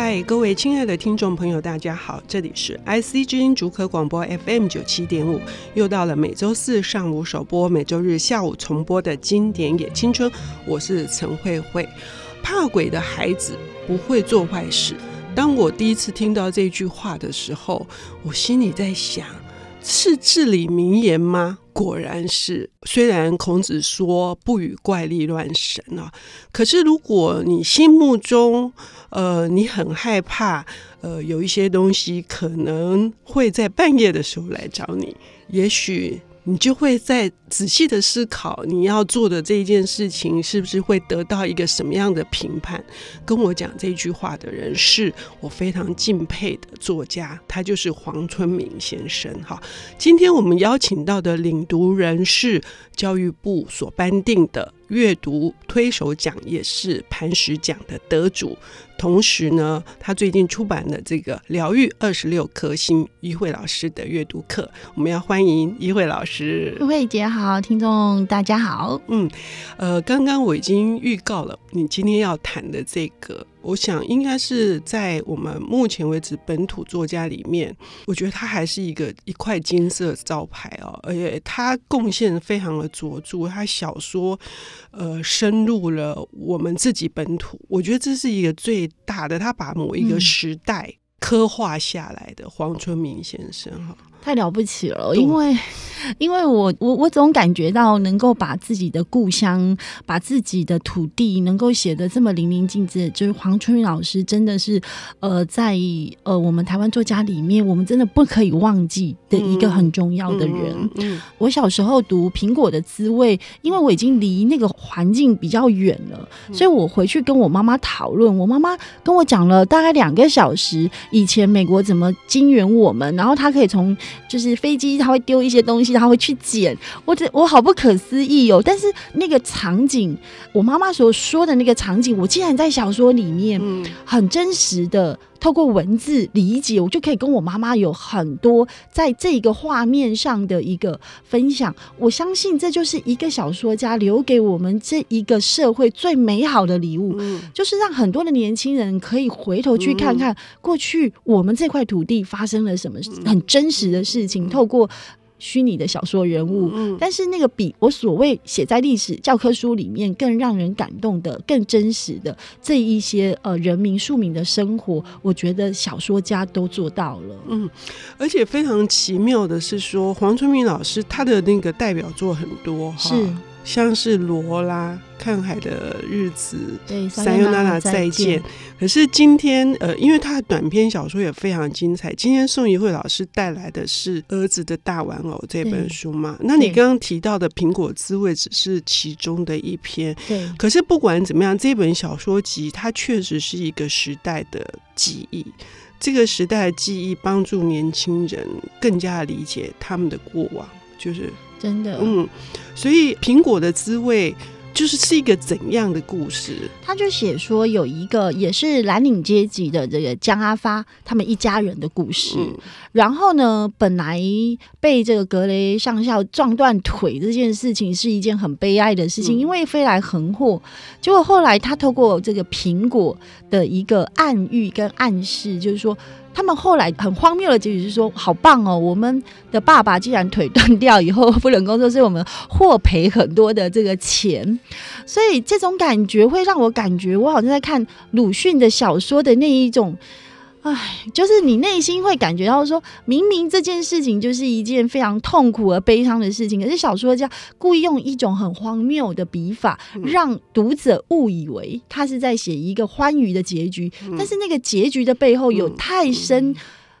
嗨，各位亲爱的听众朋友，大家好，这里是 IC 之音主客广播 FM 九七点五，又到了每周四上午首播、每周日下午重播的经典也青春，我是陈慧慧。怕鬼的孩子不会做坏事。当我第一次听到这句话的时候，我心里在想，是至理名言吗？果然是，虽然孔子说不与怪力乱神啊，可是如果你心目中，呃，你很害怕，呃，有一些东西可能会在半夜的时候来找你，也许。你就会在仔细的思考你要做的这一件事情是不是会得到一个什么样的评判。跟我讲这句话的人是我非常敬佩的作家，他就是黄春明先生。哈，今天我们邀请到的领读人是教育部所颁定的阅读推手奖，也是磐石奖的得主。同时呢，他最近出版的这个《疗愈二十六颗星》，一慧老师的阅读课，我们要欢迎一慧老师。慧慧姐好，听众大家好。嗯，呃，刚刚我已经预告了你今天要谈的这个。我想应该是在我们目前为止本土作家里面，我觉得他还是一个一块金色招牌哦，而且他贡献非常的卓著，他小说呃深入了我们自己本土，我觉得这是一个最大的，他把某一个时代刻画下来的黄春明先生哈。嗯太了不起了，因为，因为我我我总感觉到能够把自己的故乡、把自己的土地能够写得这么淋漓尽致，就是黄春明老师真的是，呃，在呃我们台湾作家里面，我们真的不可以忘记的一个很重要的人。嗯嗯嗯、我小时候读《苹果的滋味》，因为我已经离那个环境比较远了，所以我回去跟我妈妈讨论，我妈妈跟我讲了大概两个小时，以前美国怎么经援我们，然后他可以从。就是飞机，他会丢一些东西，他会去捡。我这我好不可思议哦！但是那个场景，我妈妈所说的那个场景，我竟然在小说里面很真实的透过文字理解，我就可以跟我妈妈有很多在这个画面上的一个分享。我相信这就是一个小说家留给我们这一个社会最美好的礼物，就是让很多的年轻人可以回头去看看过去我们这块土地发生了什么很真实的事情，透过。虚拟的小说人物，嗯，但是那个比我所谓写在历史教科书里面更让人感动的、更真实的这一些呃人民庶民的生活，我觉得小说家都做到了。嗯，而且非常奇妙的是说，黄春明老师他的那个代表作很多，是。像是罗拉看海的日子，对，萨尤娜娜再见。可是今天，呃，因为他的短篇小说也非常精彩。今天宋怡慧老师带来的是《儿子的大玩偶》这本书嘛？那你刚刚提到的《苹果滋味》只是其中的一篇。对。可是不管怎么样，这本小说集它确实是一个时代的记忆。这个时代的记忆帮助年轻人更加理解他们的过往，就是。真的，嗯，所以苹果的滋味就是是一个怎样的故事？他就写说有一个也是蓝领阶级的这个江阿发他们一家人的故事。嗯、然后呢，本来被这个格雷上校撞断腿这件事情是一件很悲哀的事情，嗯、因为飞来横祸。结果后来他透过这个苹果的一个暗喻跟暗示，就是说。他们后来很荒谬的结局是说，好棒哦！我们的爸爸既然腿断掉以后不能工作，所以我们获赔很多的这个钱。所以这种感觉会让我感觉，我好像在看鲁迅的小说的那一种。唉，就是你内心会感觉到说，明明这件事情就是一件非常痛苦而悲伤的事情，可是小说家故意用一种很荒谬的笔法，让读者误以为他是在写一个欢愉的结局，但是那个结局的背后有太深，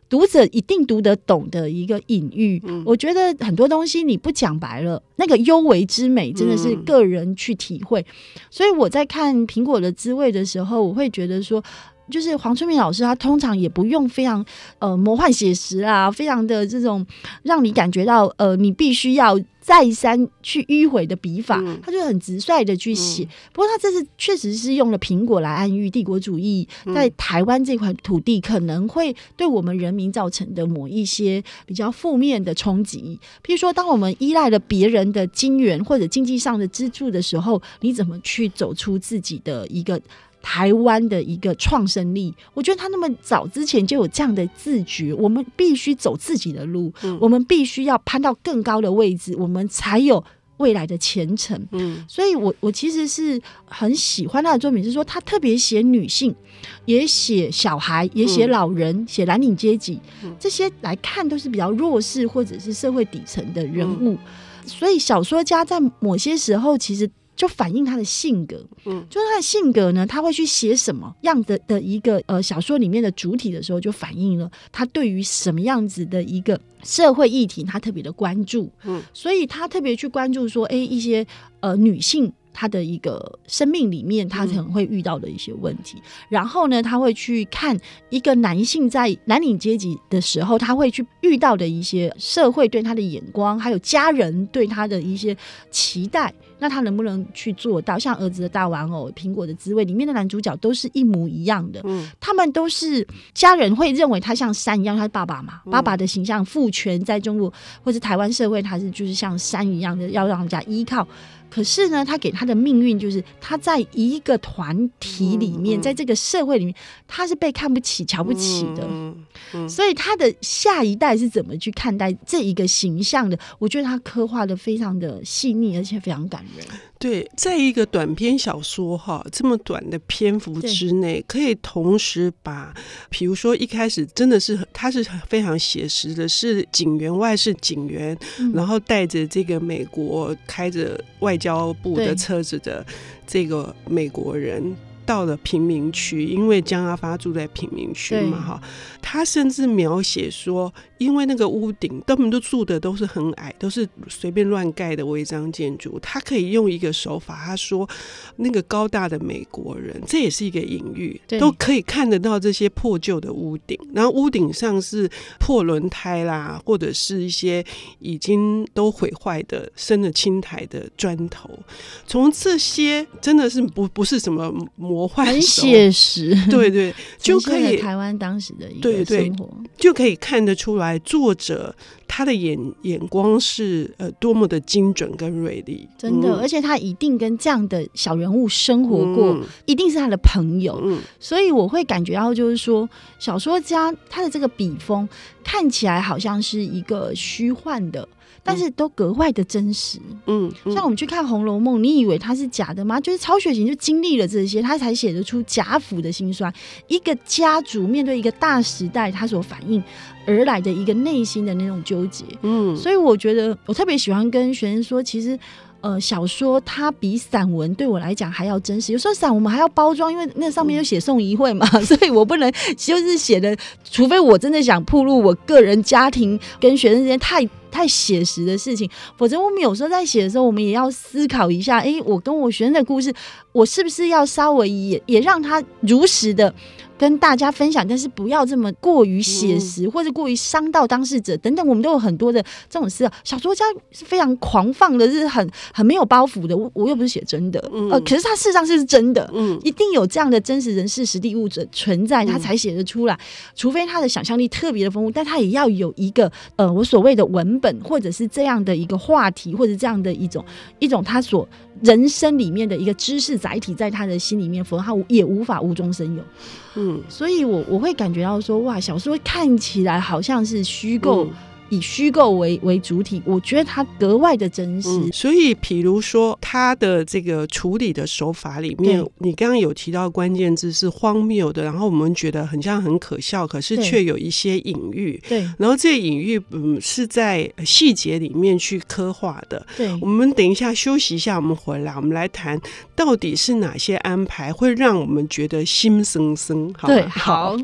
读者一定读得懂的一个隐喻。我觉得很多东西你不讲白了，那个幽微之美真的是个人去体会。所以我在看《苹果的滋味》的时候，我会觉得说。就是黄春明老师，他通常也不用非常呃魔幻写实啊，非常的这种让你感觉到呃你必须要再三去迂回的笔法，嗯、他就很直率的去写。嗯、不过他这次确实是用了苹果来暗喻帝国主义在台湾这块土地可能会对我们人民造成的某一些比较负面的冲击。譬如说，当我们依赖了别人的金援或者经济上的支柱的时候，你怎么去走出自己的一个？台湾的一个创生力。我觉得他那么早之前就有这样的自觉，我们必须走自己的路，嗯、我们必须要攀到更高的位置，我们才有。未来的前程，嗯，所以我我其实是很喜欢他的作品，是说他特别写女性，也写小孩，也写老人，写蓝领阶级，这些来看都是比较弱势或者是社会底层的人物，所以小说家在某些时候其实。就反映他的性格，嗯，就是他的性格呢，他会去写什么样的的一个呃小说里面的主体的时候，就反映了他对于什么样子的一个社会议题，他特别的关注，嗯，所以他特别去关注说，哎，一些呃女性。他的一个生命里面，他可能会遇到的一些问题。嗯、然后呢，他会去看一个男性在蓝领阶级的时候，他会去遇到的一些社会对他的眼光，还有家人对他的一些期待。那他能不能去做到？像儿子的大玩偶、苹果的滋味里面的男主角都是一模一样的。嗯，他们都是家人会认为他像山一样，他是爸爸嘛？嗯、爸爸的形象父权在中国或者台湾社会，他是就是像山一样的，要让人家依靠。可是呢，他给他的命运就是他在一个团体里面，在这个社会里面，他是被看不起、瞧不起的。嗯所以他的下一代是怎么去看待这一个形象的？我觉得他刻画的非常的细腻，而且非常感人。对，在一个短篇小说哈这么短的篇幅之内，可以同时把，比如说一开始真的是他是非常写实的，是警员外是警员，嗯、然后带着这个美国开着外交部的车子的这个美国人。到了贫民区，因为江阿发住在贫民区嘛，哈，他甚至描写说，因为那个屋顶根本都住的都是很矮，都是随便乱盖的违章建筑。他可以用一个手法，他说那个高大的美国人，这也是一个隐喻，都可以看得到这些破旧的屋顶，然后屋顶上是破轮胎啦，或者是一些已经都毁坏的生了青苔的砖头。从这些真的是不不是什么魔幻。很写实，对对，就可以台湾当时的一个生活，就可以看得出来，作者他的眼眼光是呃多么的精准跟锐利，真的，嗯、而且他一定跟这样的小人物生活过，嗯、一定是他的朋友，嗯、所以我会感觉到就是说，小说家他的这个笔锋看起来好像是一个虚幻的。但是都格外的真实，嗯，嗯，像我们去看《红楼梦》，你以为它是假的吗？就是曹雪芹就经历了这些，他才写得出贾府的辛酸。一个家族面对一个大时代，他所反映而来的一个内心的那种纠结，嗯，所以我觉得我特别喜欢跟学生说，其实。呃，小说它比散文对我来讲还要真实。有时候散文我们还要包装，因为那上面有写宋怡慧嘛，嗯、所以我不能就是写的，除非我真的想铺露我个人家庭跟学生之间太太写实的事情，否则我们有时候在写的时候，我们也要思考一下，哎、欸，我跟我学生的故事，我是不是要稍微也也让他如实的。跟大家分享，但是不要这么过于写实，或者过于伤到当事者等等。我们都有很多的这种事。小说家是非常狂放的，是很很没有包袱的。我我又不是写真的，呃，可是他事实上是真的，嗯，一定有这样的真实人事、实地物者存在，他才写得出来。除非他的想象力特别的丰富，但他也要有一个呃，我所谓的文本，或者是这样的一个话题，或者这样的一种一种他所人生里面的一个知识载体，在他的心里面，否则他也无法无中生有。嗯，所以我我会感觉到说，哇，小说看起来好像是虚构。嗯以虚构为为主体，我觉得它格外的真实。嗯、所以，比如说它的这个处理的手法里面，你刚刚有提到关键字是荒谬的，然后我们觉得很像很可笑，可是却有一些隐喻。对，然后这隐喻嗯是在细节里面去刻画的。对，我们等一下休息一下，我们回来，我们来谈到底是哪些安排会让我们觉得心生生。好对，好。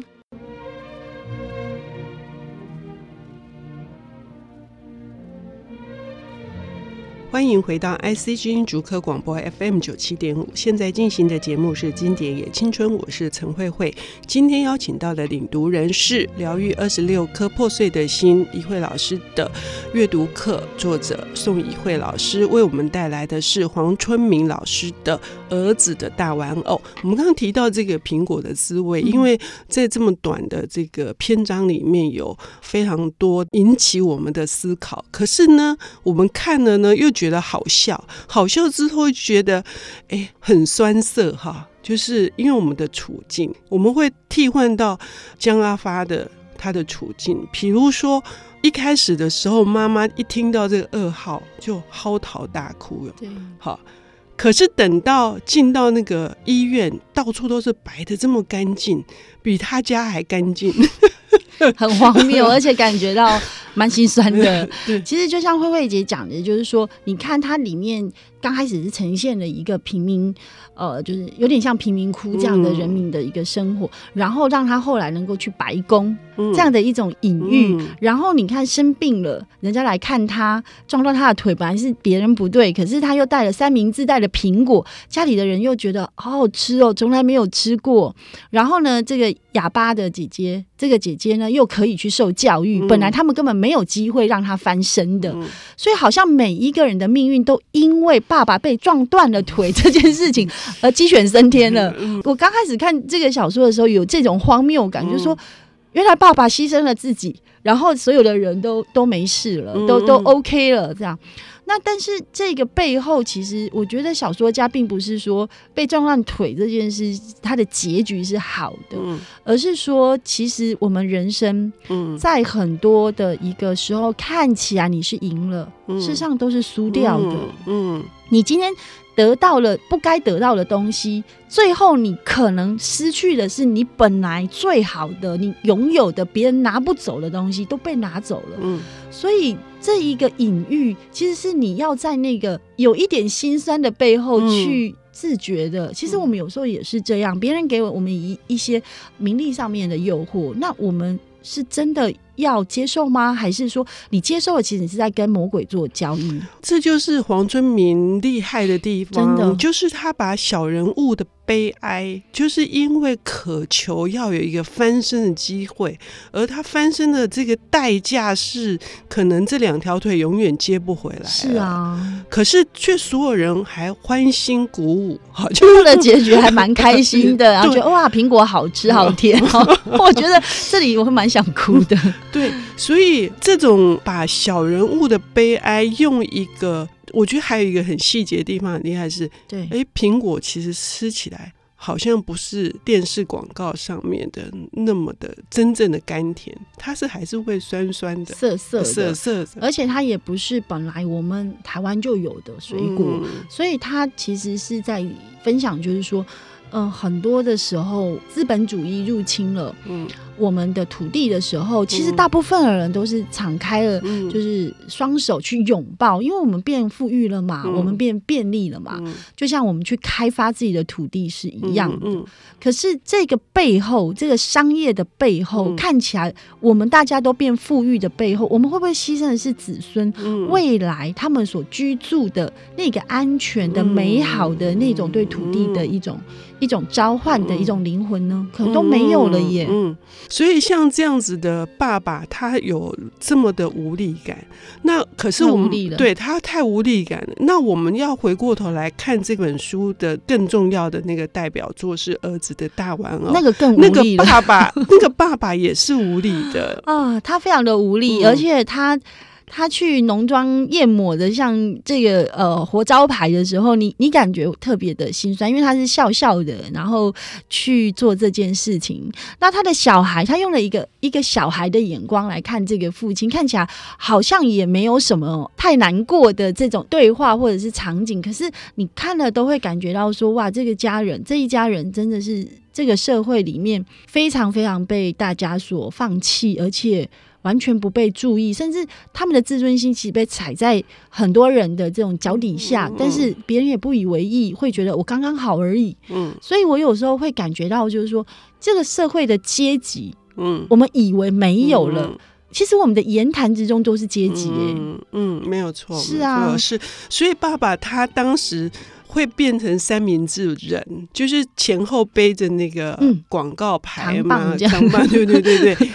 欢迎回到 IC 之音竹科广播 FM 九七点五，现在进行的节目是《经典也青春》，我是陈慧慧。今天邀请到的领读人是疗愈二十六颗破碎的心，一慧老师的阅读课，作者宋怡慧老师为我们带来的是黄春明老师的儿子的大玩偶。我们刚刚提到这个苹果的滋味，因为在这么短的这个篇章里面有非常多引起我们的思考，可是呢，我们看了呢，又觉觉得好笑，好笑之后觉得哎、欸、很酸涩哈，就是因为我们的处境，我们会替换到江阿发的他的处境，比如说一开始的时候，妈妈一听到这个噩耗就嚎啕大哭了，对，好。可是等到进到那个医院，到处都是白的，这么干净，比他家还干净，很荒谬，而且感觉到蛮心酸的。其实就像慧慧姐讲的，就是说，你看它里面刚开始是呈现了一个平民。呃，就是有点像贫民窟这样的人民的一个生活，嗯、然后让他后来能够去白宫、嗯、这样的一种隐喻。嗯、然后你看生病了，人家来看他，撞到他的腿，本来是别人不对，可是他又带了三明治，带了苹果，家里的人又觉得好好吃哦，从来没有吃过。然后呢，这个哑巴的姐姐，这个姐姐呢又可以去受教育，嗯、本来他们根本没有机会让他翻身的，嗯、所以好像每一个人的命运都因为爸爸被撞断了腿 这件事情。而鸡犬升天了。我刚开始看这个小说的时候，有这种荒谬感，就是说，原来爸爸牺牲了自己，然后所有的人都都没事了，都都 OK 了，这样。那但是这个背后，其实我觉得小说家并不是说被撞断腿这件事，它的结局是好的，而是说，其实我们人生，在很多的一个时候看起来你是赢了，事实上都是输掉的。嗯，你今天。得到了不该得到的东西，最后你可能失去的是你本来最好的、你拥有的、别人拿不走的东西都被拿走了。嗯，所以这一个隐喻其实是你要在那个有一点心酸的背后去自觉的。嗯，其实我们有时候也是这样，别人给我们一一些名利上面的诱惑，那我们是真的。要接受吗？还是说你接受了，其实你是在跟魔鬼做交易？这就是黄春明厉害的地方，真的就是他把小人物的悲哀，就是因为渴求要有一个翻身的机会，而他翻身的这个代价是，可能这两条腿永远接不回来。是啊，可是却所有人还欢欣鼓舞，好，就的结局还蛮开心的，然后觉得哇，苹果好吃好甜，哦 我觉得这里我会蛮想哭的。对，所以这种把小人物的悲哀用一个，我觉得还有一个很细节的地方很厉害是，对，哎，苹果其实吃起来好像不是电视广告上面的那么的真正的甘甜，它是还是会酸酸的、涩涩的、涩涩的，而且它也不是本来我们台湾就有的水果，嗯、所以它其实是在分享，就是说。嗯，很多的时候，资本主义入侵了我们的土地的时候，嗯、其实大部分的人都是敞开了，就是双手去拥抱，嗯、因为我们变富裕了嘛，嗯、我们变便利了嘛，嗯、就像我们去开发自己的土地是一样的。可是这个背后，这个商业的背后，嗯、看起来我们大家都变富裕的背后，我们会不会牺牲的是子孙、嗯、未来他们所居住的那个安全的、美好的那种对土地的一种？一种召唤的一种灵魂呢，可能都没有了耶。嗯，嗯，所以像这样子的爸爸，他有这么的无力感。那可是我们对他太无力感了。那我们要回过头来看这本书的更重要的那个代表作是儿子的大玩偶，那个更。那个爸爸，那个爸爸也是无力的 啊，他非常的无力，嗯、而且他。他去浓妆艳抹的像这个呃活招牌的时候，你你感觉特别的心酸，因为他是笑笑的，然后去做这件事情。那他的小孩，他用了一个一个小孩的眼光来看这个父亲，看起来好像也没有什么太难过的这种对话或者是场景，可是你看了都会感觉到说，哇，这个家人这一家人真的是这个社会里面非常非常被大家所放弃，而且。完全不被注意，甚至他们的自尊心其实被踩在很多人的这种脚底下，嗯、但是别人也不以为意，会觉得我刚刚好而已。嗯，所以我有时候会感觉到，就是说这个社会的阶级，嗯，我们以为没有了，嗯、其实我们的言谈之中都是阶级、欸。嗯嗯，没有错，是啊，是。所以爸爸他当时会变成三明治人，就是前后背着那个广告牌嘛，长棒，对对对对。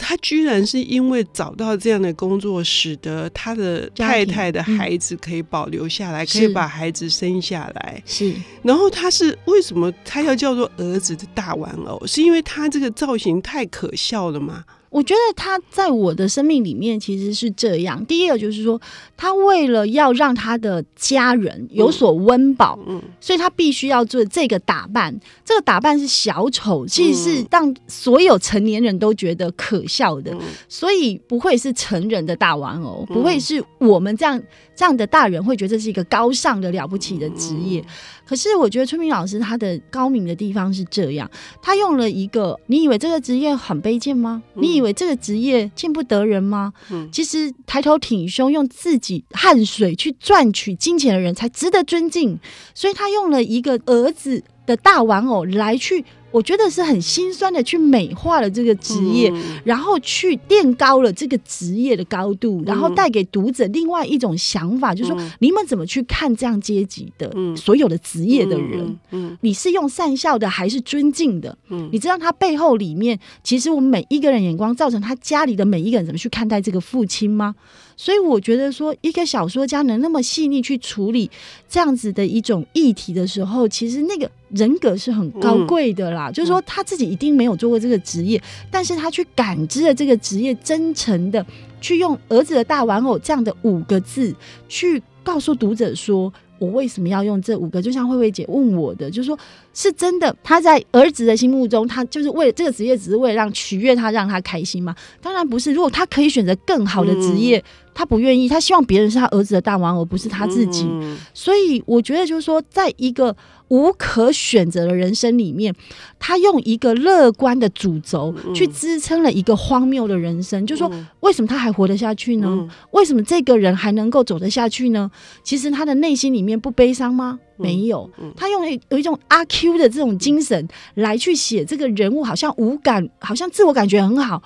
他居然是因为找到这样的工作，使得他的太太的孩子可以保留下来，嗯、可以把孩子生下来。是，然后他是为什么他要叫做儿子的大玩偶？是因为他这个造型太可笑了吗？我觉得他在我的生命里面其实是这样。第一个就是说，他为了要让他的家人有所温饱，所以他必须要做这个打扮。这个打扮是小丑，其实是让所有成年人都觉得可笑的，嗯，所以不会是成人的大玩偶，不会是我们这样这样的大人会觉得这是一个高尚的了不起的职业。可是我觉得春明老师他的高明的地方是这样，他用了一个，你以为这个职业很卑贱吗？你以为这个职业见不得人吗？嗯，其实抬头挺胸，用自己汗水去赚取金钱的人才值得尊敬。所以他用了一个儿子的大玩偶来去。我觉得是很心酸的，去美化了这个职业，嗯，然后去垫高了这个职业的高度，然后带给读者另外一种想法，嗯，就是说你们怎么去看这样阶级的所有的职业的人？嗯，你是用善笑的还是尊敬的？嗯，你知道他背后里面，其实我们每一个人眼光造成他家里的每一个人怎么去看待这个父亲吗？所以我觉得说，一个小说家能那么细腻去处理这样子的一种议题的时候，其实那个人格是很高贵的啦。嗯、就是说，他自己一定没有做过这个职业，但是他去感知了这个职业，真诚的去用儿子的大玩偶这样的五个字去告诉读者说。我为什么要用这五个？就像慧慧姐问我的，就是说，是真的，他在儿子的心目中，他就是为了这个职业，只是为了让取悦他，让他开心吗？当然不是。如果他可以选择更好的职业，嗯、他不愿意，他希望别人是他儿子的大玩偶，而不是他自己。嗯、所以我觉得，就是说，在一个。无可选择的人生里面，他用一个乐观的主轴去支撑了一个荒谬的人生。嗯、就是说，为什么他还活得下去呢？嗯、为什么这个人还能够走得下去呢？其实他的内心里面不悲伤吗？嗯、没有，他用一有一种阿 Q 的这种精神来去写这个人物，好像无感，好像自我感觉很好，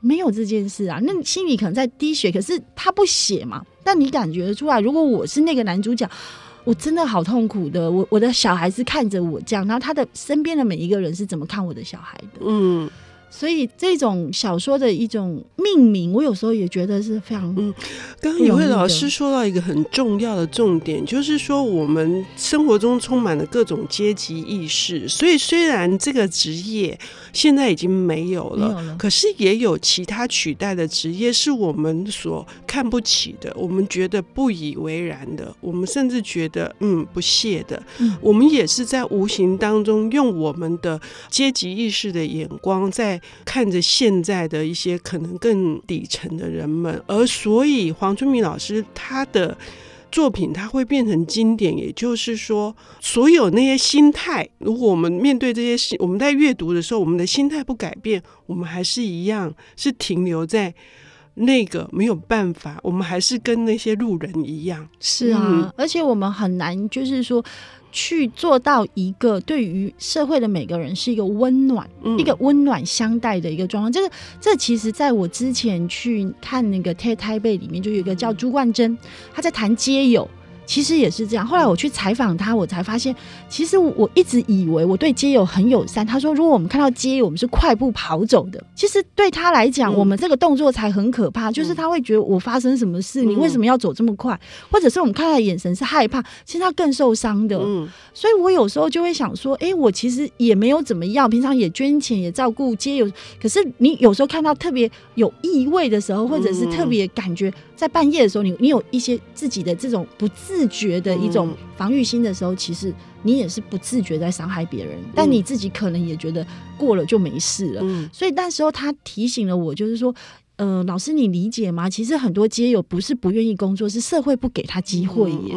没有这件事啊。那心里可能在滴血，可是他不写嘛。但你感觉得出来，如果我是那个男主角。我真的好痛苦的，我我的小孩是看着我这样，然后他的身边的每一个人是怎么看我的小孩的？嗯。所以这种小说的一种命名，我有时候也觉得是非常嗯。刚刚有位老师说到一个很重要的重点，就是说我们生活中充满了各种阶级意识，所以虽然这个职业现在已经没有了，没有了，可是也有其他取代的职业是我们所看不起的，我们觉得不以为然的，我们甚至觉得嗯不屑的。嗯，我们也是在无形当中用我们的阶级意识的眼光在。看着现在的一些可能更底层的人们，而所以黄春明老师他的作品他会变成经典，也就是说，所有那些心态，如果我们面对这些事，我们在阅读的时候，我们的心态不改变，我们还是一样是停留在那个没有办法，我们还是跟那些路人一样。是啊，嗯、而且我们很难，就是说。去做到一个对于社会的每个人是一个温暖，嗯、一个温暖相待的一个状况。这个，这其实在我之前去看那个 TED 台北里面，就有一个叫朱冠珍，他在谈街友。其实也是这样。后来我去采访他，我才发现，其实我一直以为我对街友很友善。他说，如果我们看到街友，我们是快步跑走的。其实对他来讲，我们这个动作才很可怕，就是他会觉得我发生什么事，你为什么要走这么快？或者是我们看他的眼神是害怕，其实他更受伤的。所以我有时候就会想说，哎，我其实也没有怎么样，平常也捐钱，也照顾街友。可是你有时候看到特别有意味的时候，或者是特别感觉在半夜的时候，你你有一些自己的这种不自。觉的一种防御心的时候，其实你也是不自觉在伤害别人，但你自己可能也觉得过了就没事了。所以那时候他提醒了我，就是说，呃，老师你理解吗？其实很多街友不是不愿意工作，是社会不给他机会耶。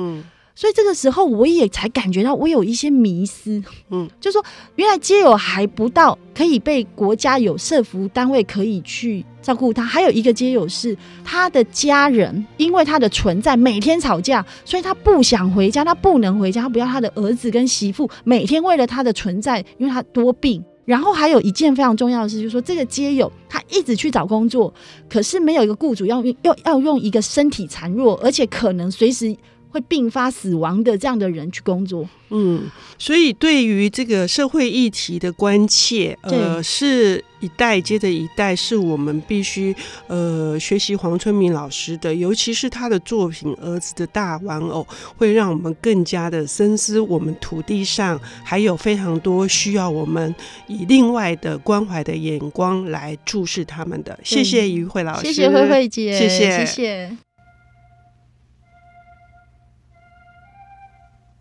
所以这个时候，我也才感觉到我有一些迷失，嗯，就是说原来街友还不到可以被国家有社福单位可以去照顾他。还有一个街友是他的家人，因为他的存在每天吵架，所以他不想回家，他不能回家，他不要他的儿子跟媳妇每天为了他的存在，因为他多病。然后还有一件非常重要的事，就是说这个街友他一直去找工作，可是没有一个雇主要用要要用一个身体孱弱，而且可能随时。会并发死亡的这样的人去工作。嗯，所以对于这个社会议题的关切，呃，是一代接着一代，是我们必须呃学习黄春明老师的，尤其是他的作品《儿子的大玩偶》，会让我们更加的深思，我们土地上还有非常多需要我们以另外的关怀的眼光来注视他们的。谢谢于慧老师，谢谢慧慧姐，谢谢，谢谢。